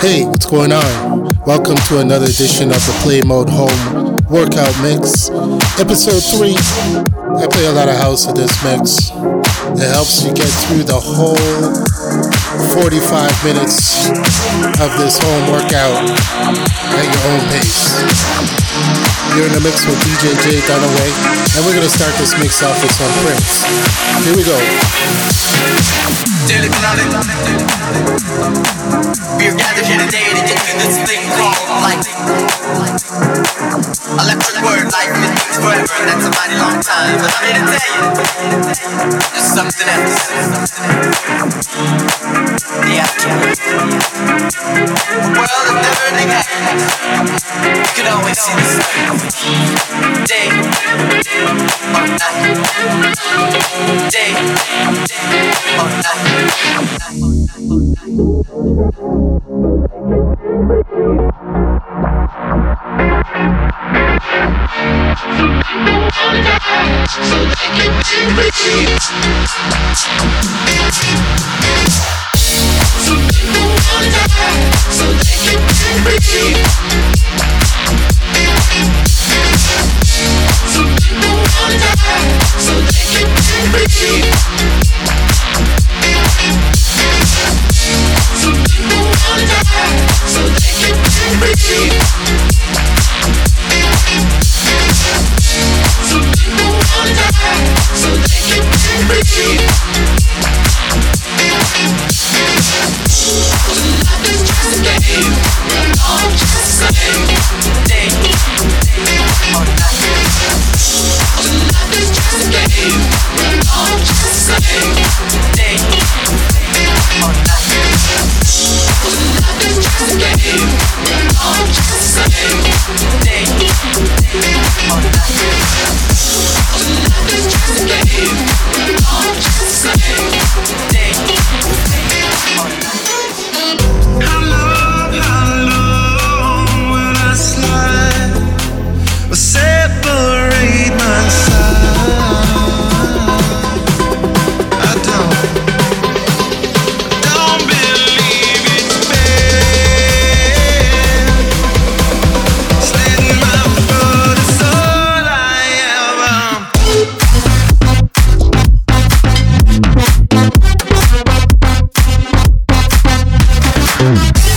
Hey, what's going on? Welcome to another edition of the Play Mode Home Workout Mix, episode 3. I play a lot of house in this mix. It helps you get through the whole 45 minutes of this home workout at your own pace. You're in the mix with DJ J Dunaway, and we're gonna start this mix off with some Prince. Here we go. We're gathered here today to get through this thing called life. Electric word, life means forever, and that's a mighty long time. But I'm here to tell you, there's something else. The afterlife. A world of never-ending happiness. You can always see the sun. Day or night. Day or So they can be free. Some people wanna die so they can be free. Some Boom.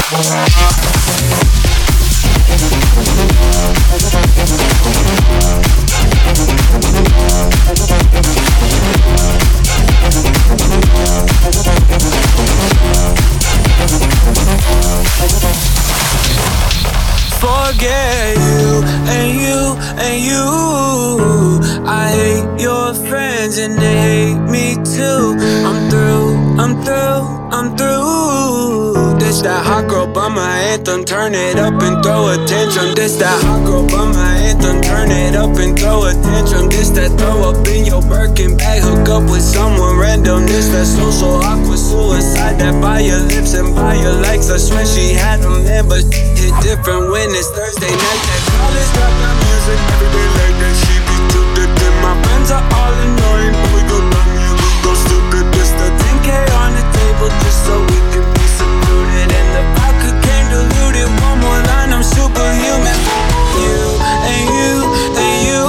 Forget it up and throw a tantrum. This that hot girl by my anthem, turn it up and throw a tantrum. This that throw up in your Birkin bag, hook up with someone random. This that social awkward suicide that by your lips and by your likes. I swear she had them there, but hit different when it's Thursday night. That college dropout music every day like that. She be too good. Then my friends are all annoying, but we go dumb, yeah, we go stupid. This the 10k on the table just so we superhuman. You and you and you.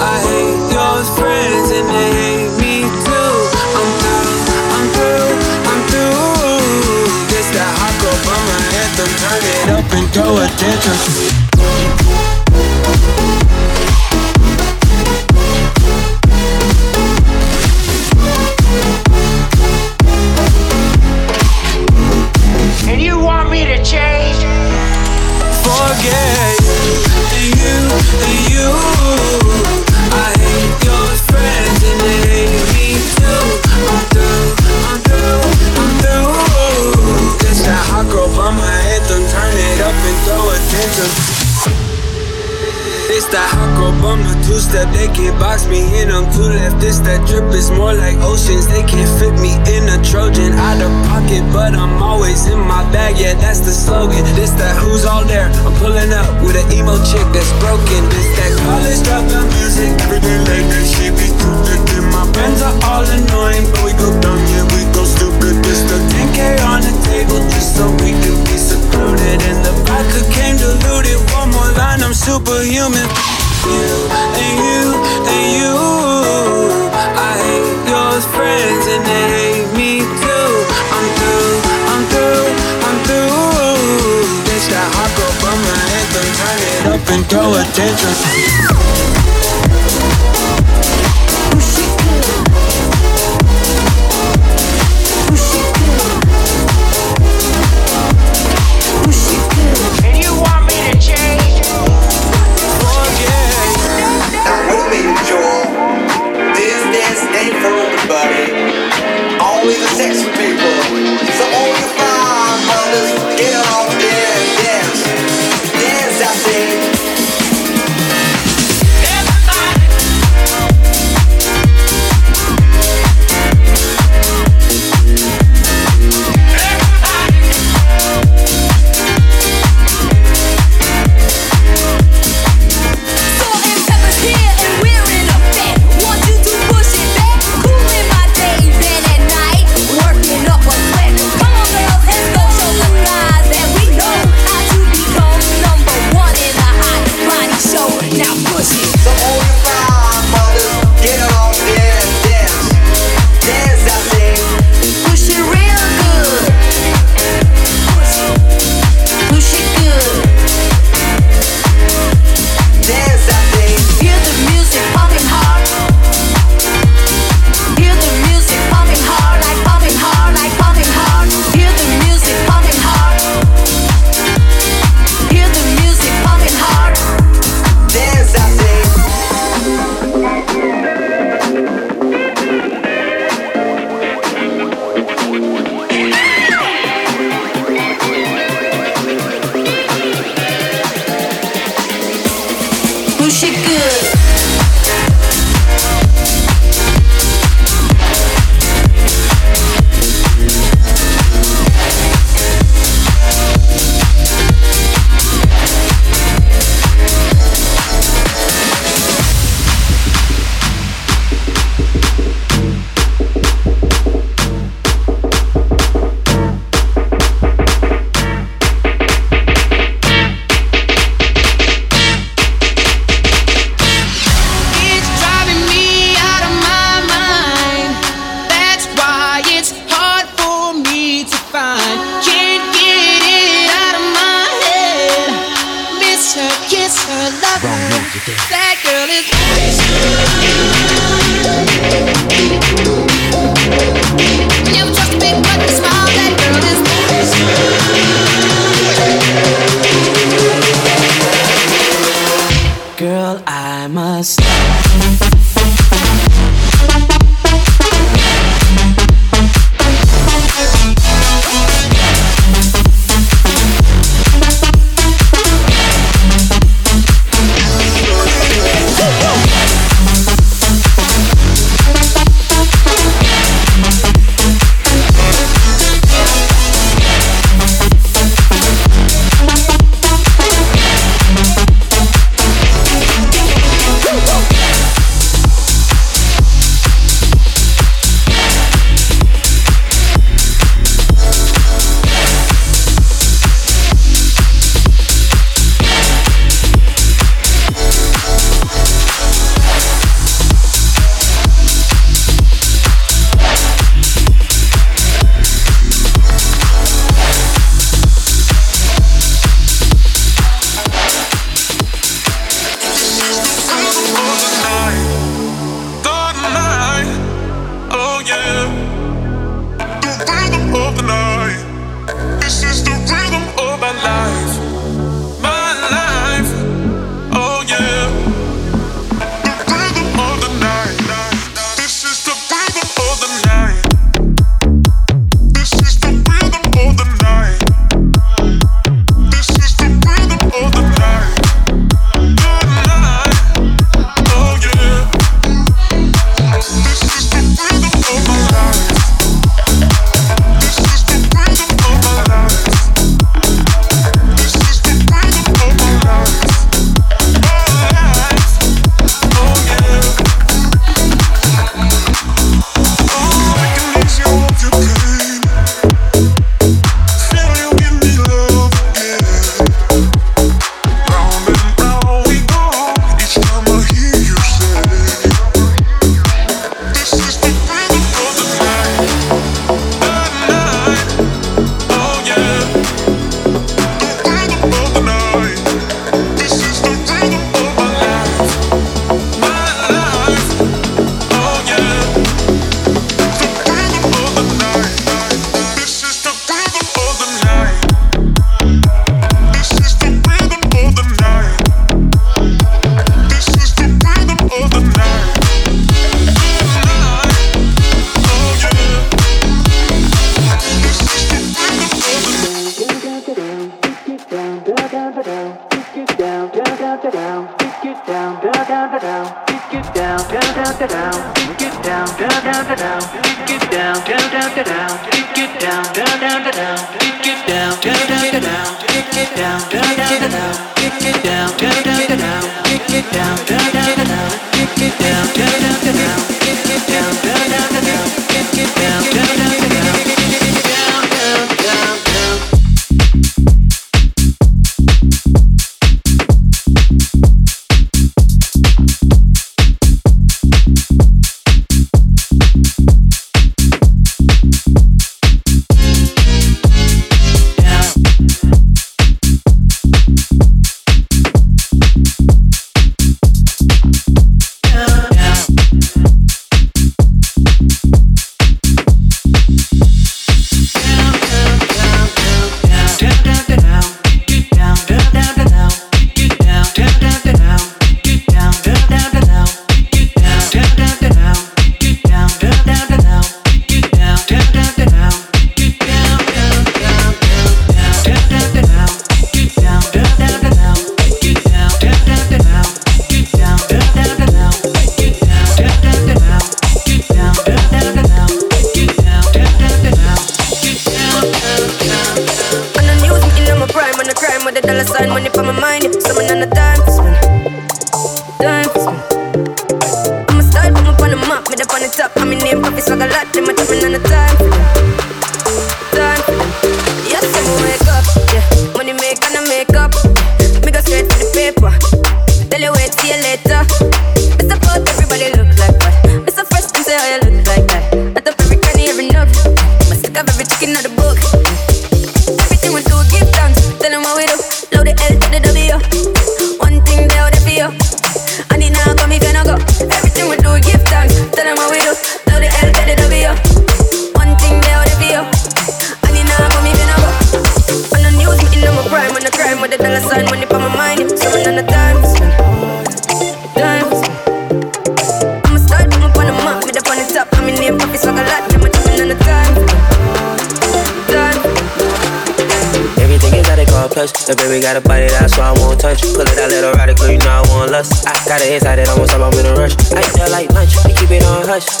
I hate your friends and they hate me too. I'm through, I'm through, I'm through. This that hot girl my anthem, turn it up and throw a pocket, but I'm always in my bag. Yeah, that's the slogan. This that who's all there. I'm pulling up with an emo chick that's broken. This that college dropout music. Every day like that, she be too good. Then my friends are all annoying, but we go dumb. Yeah, we go stupid. This the 10k on the table just so we can be secluded. And the vodka came diluted. One more line, I'm superhuman. You On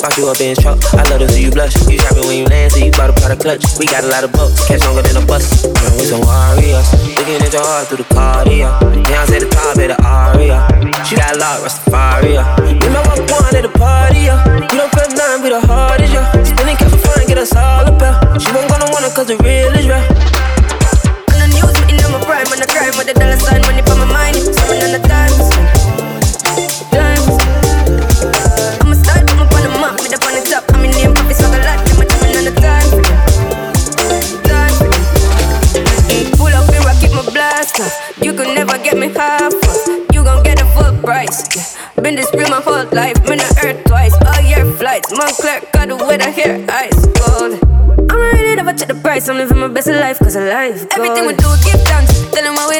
hush. You up in his truck, I love to see you blush. You it when you land, so you pot a clutch. We got a lot of bucks, catch longer than a bus. Man, we some warriors, looking at your heart through the cardio. Beyonce the top of the aria. She got a lot, Rastafaria. We my walk one at the party, yeah. You don't feel nothing, be the hardest, yeah. Spinning cash for fun, get us all up. She won't gonna want it, cause the real is real. I'm living my best life cause I life. Everything we do, give thanks. Tell them what we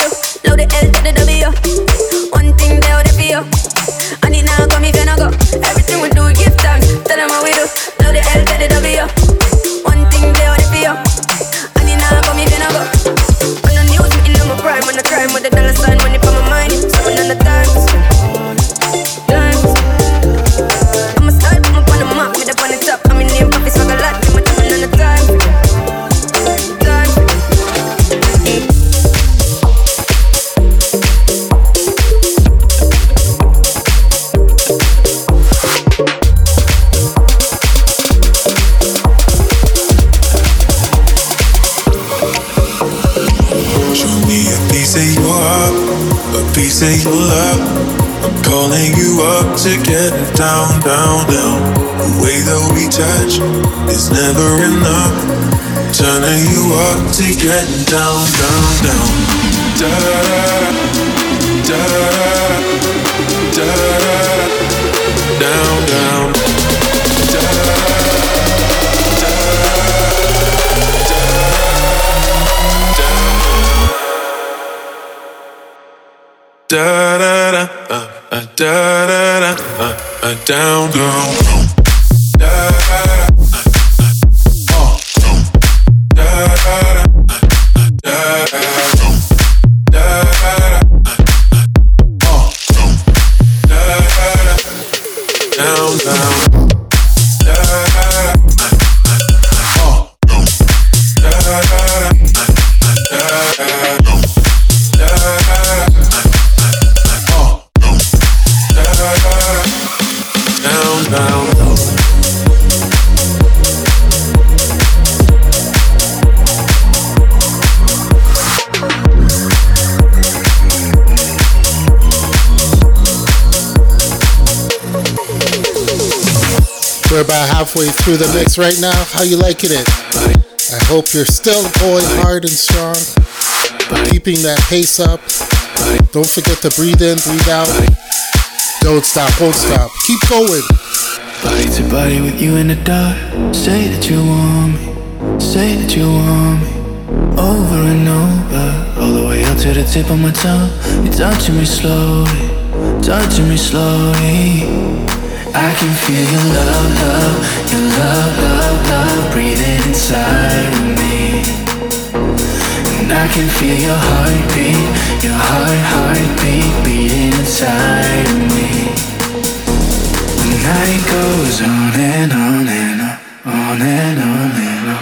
down, down, down. The way that we touch is never enough. Turning you up to get down, down, down. Da down down through the mix right now. How you liking it? I hope you're still going hard and strong, keeping that pace up. Don't forget to breathe in, breathe out. Don't stop, won't stop. Keep going. Body to body with you in the dark. Say that you want me. Say that you want me. Over and over. All the way up to the tip of my tongue. You're touching me slowly. Touching me slowly. I can feel your love, love. Your love, love, love. Breathing inside of me. And I can feel your heartbeat. Your heart, heartbeat. Beating inside of me. The night goes on and on and on, on and on and on. on.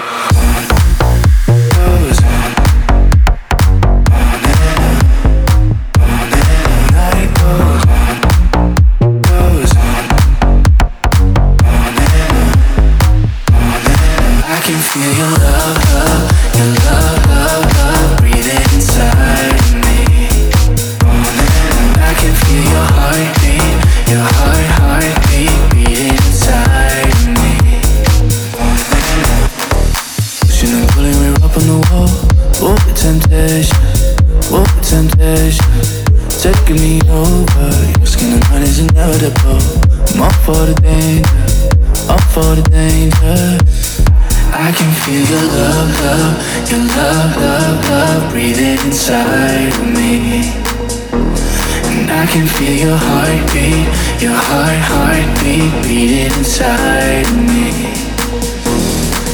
beat inside me.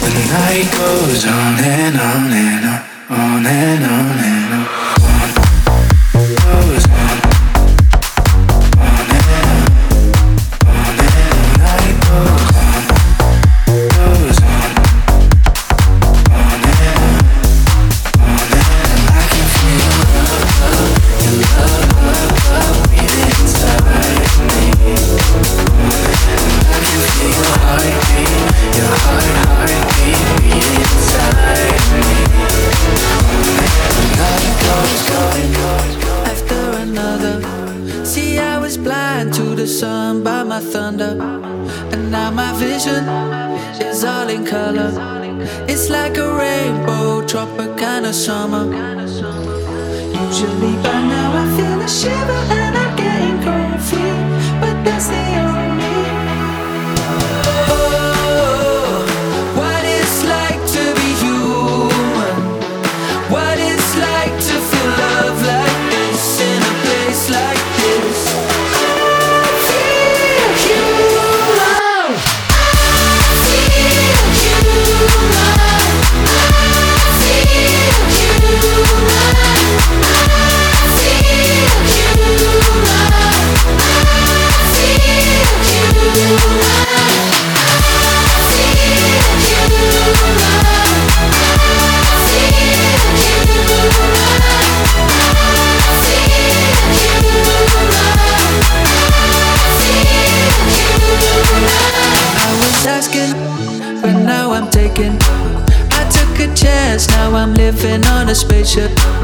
The night goes on and on and on, on and on. a spaceship.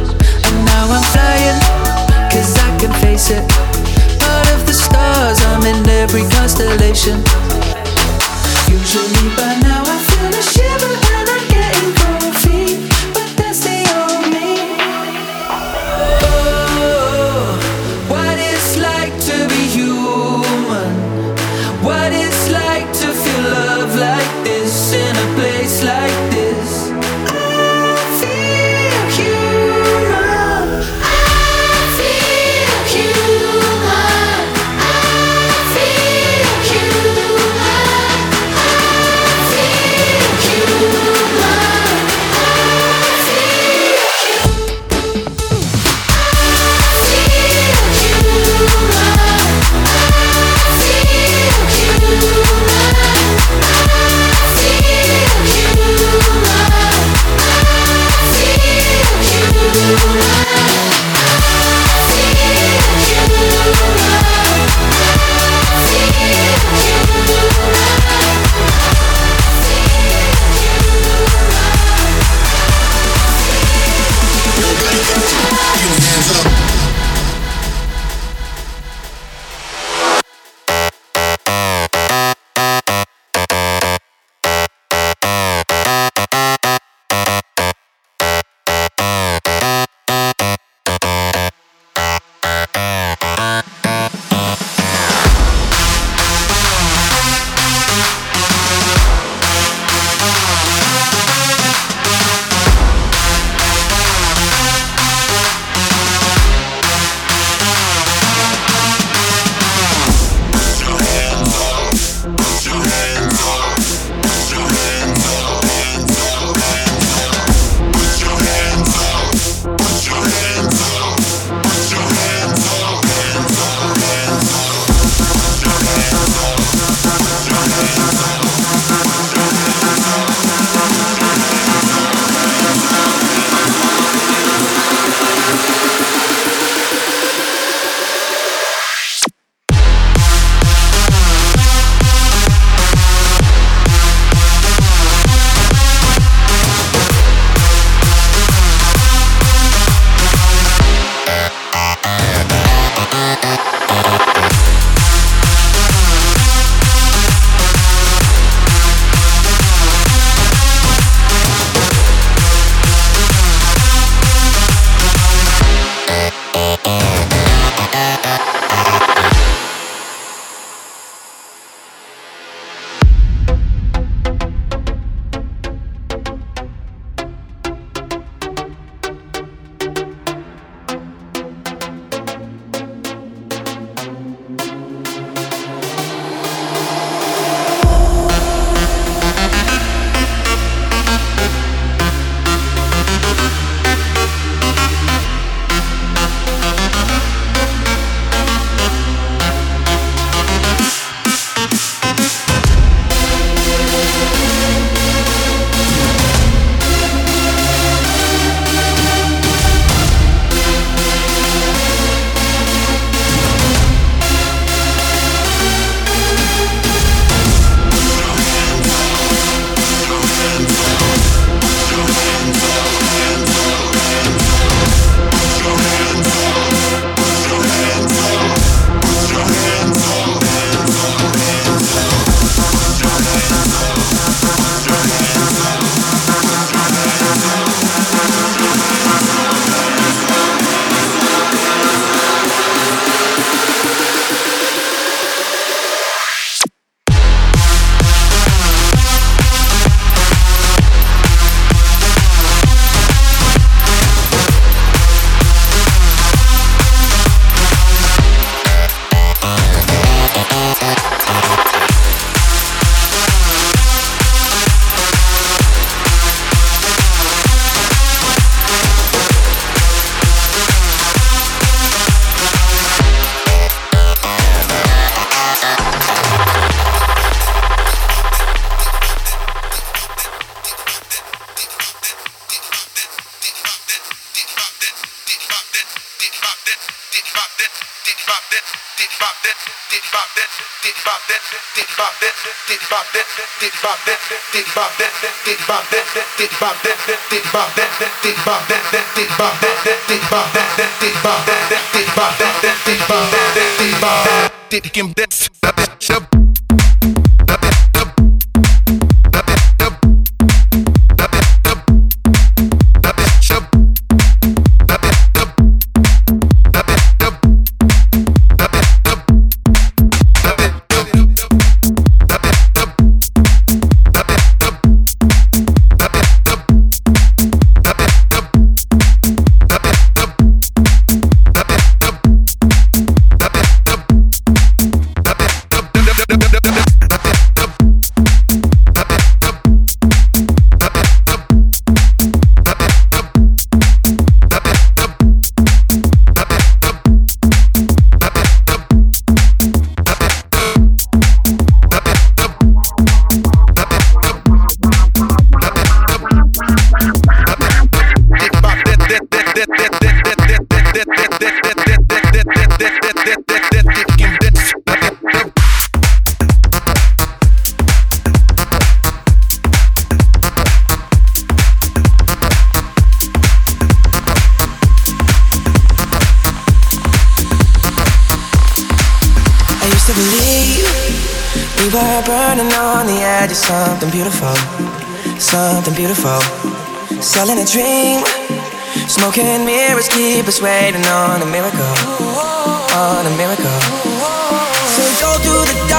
I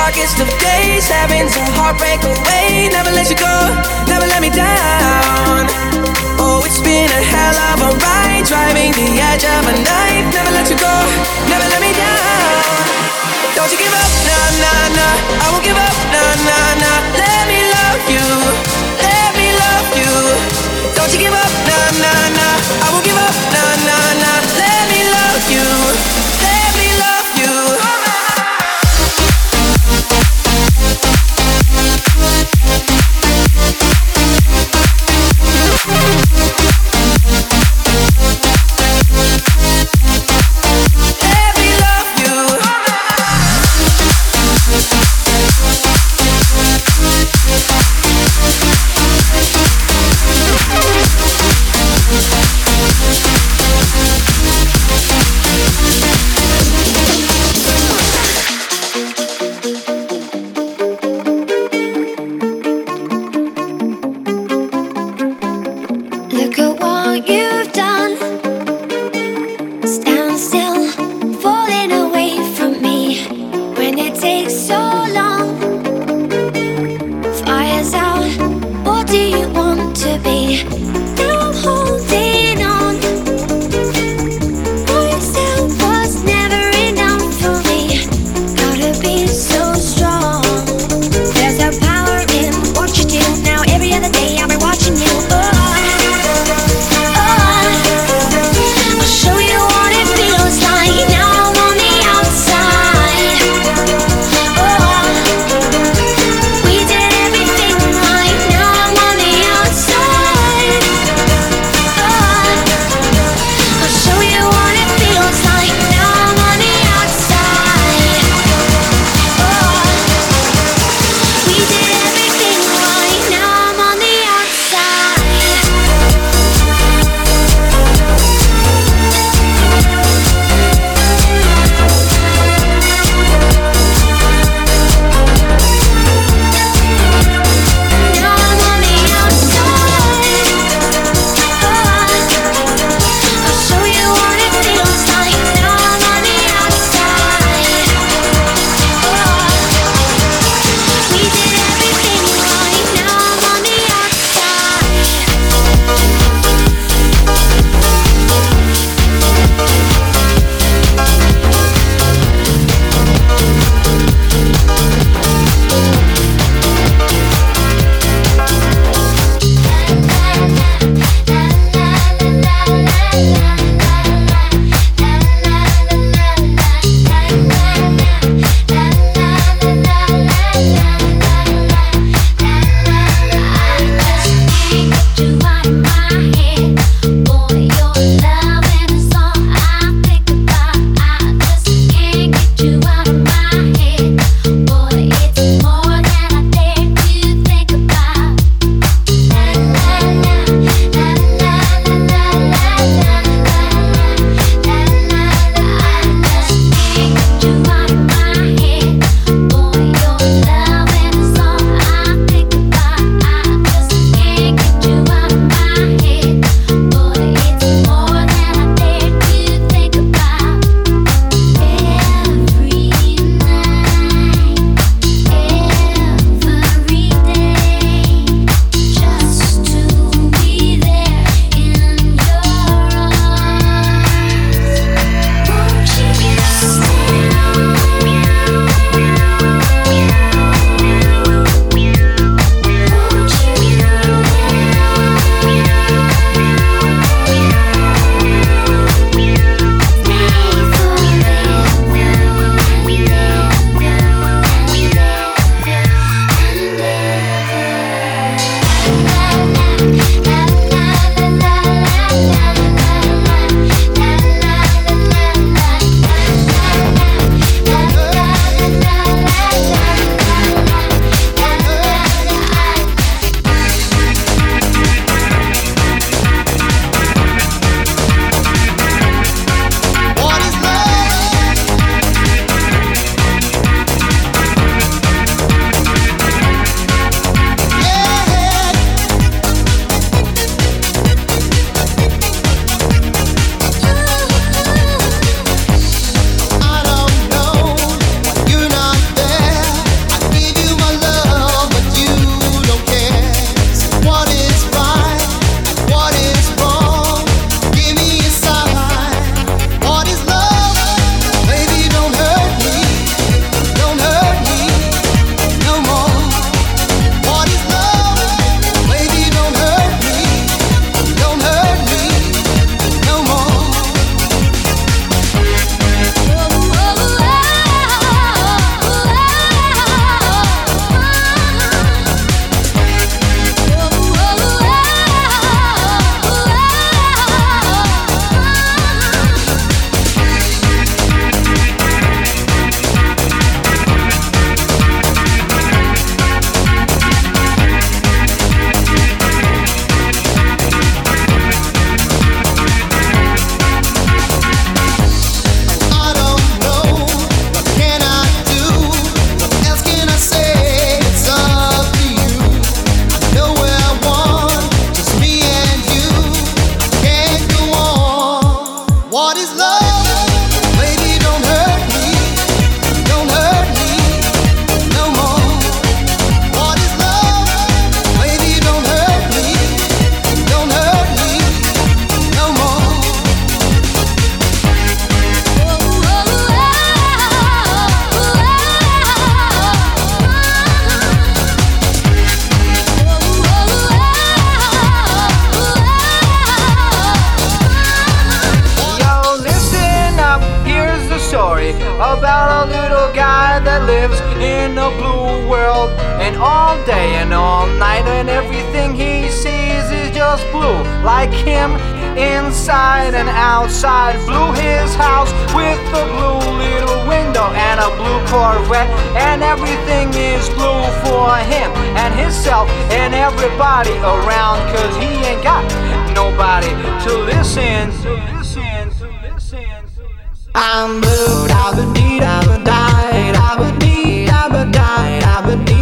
darkest of days, having to heartbreak away. Never let you go, never let me down. Oh, it's been a hell of a ride, driving the edge of a knife. Never let you go, never let me down. Don't you give up, nah, nah, nah. I won't give up, nah, nah, nah. Let me love you, let me love you. Don't you give up, nah, nah, nah. I won't give up, nah, nah. nobody around cause he ain't got nobody to listen. I'm blue, I've been deed, I've been died, I've been deed, I've been died, I've been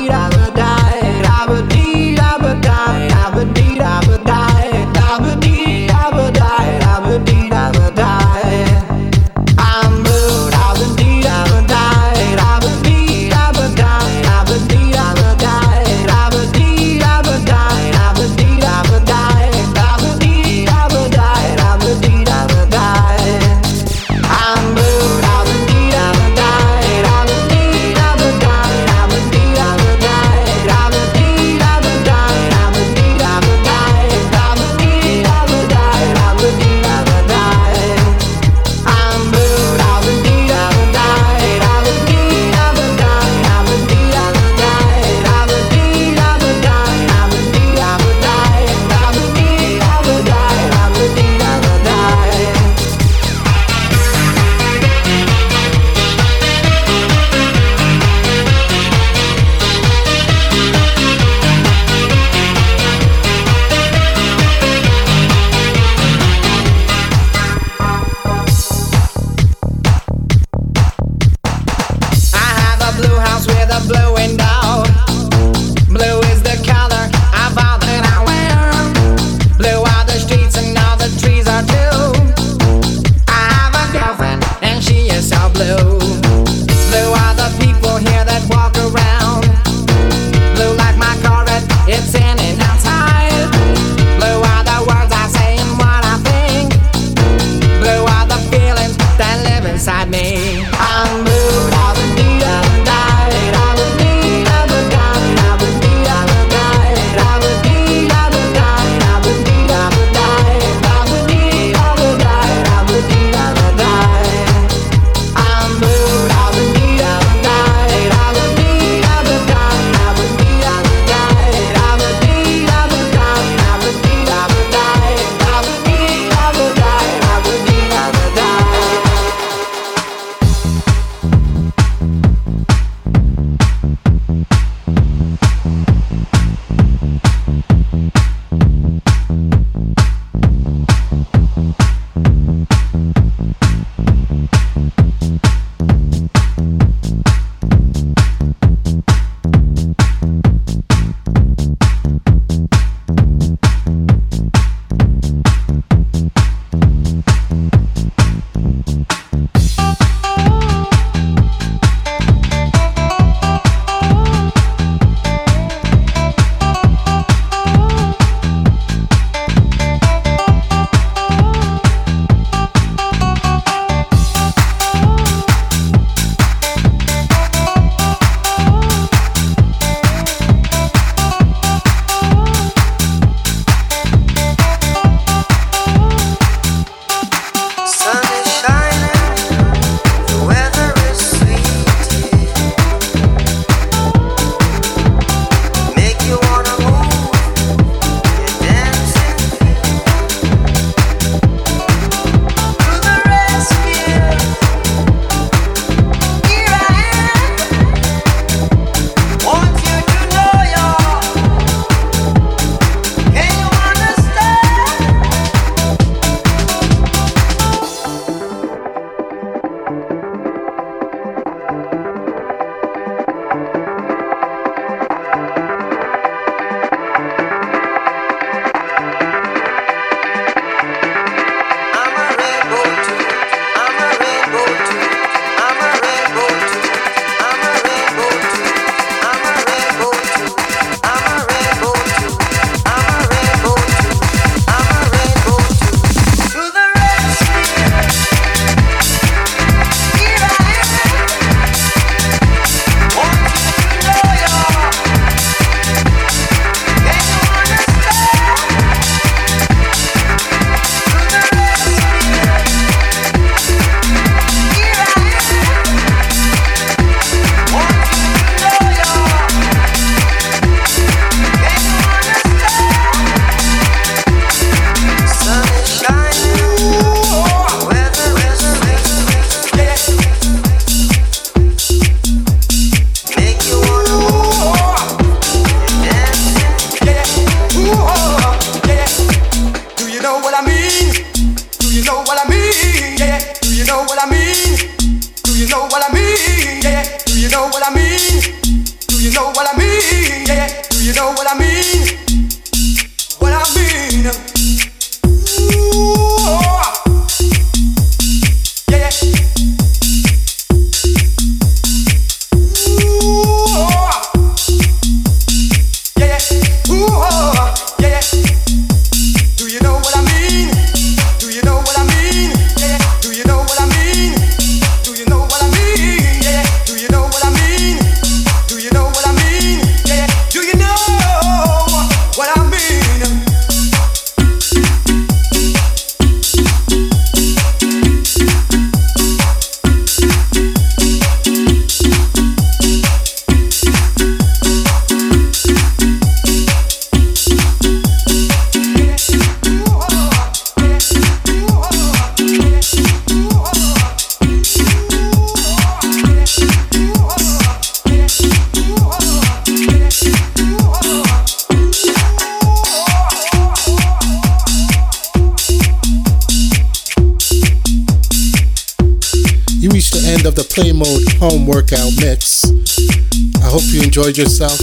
enjoyed yourself.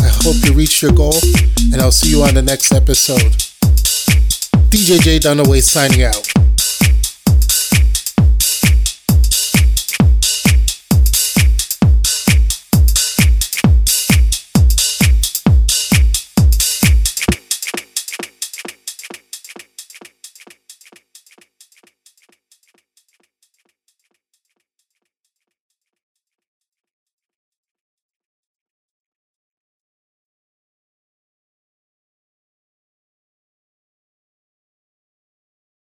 I hope you reached your goal, and I'll see you on the next episode. DJ Dunaway signing out.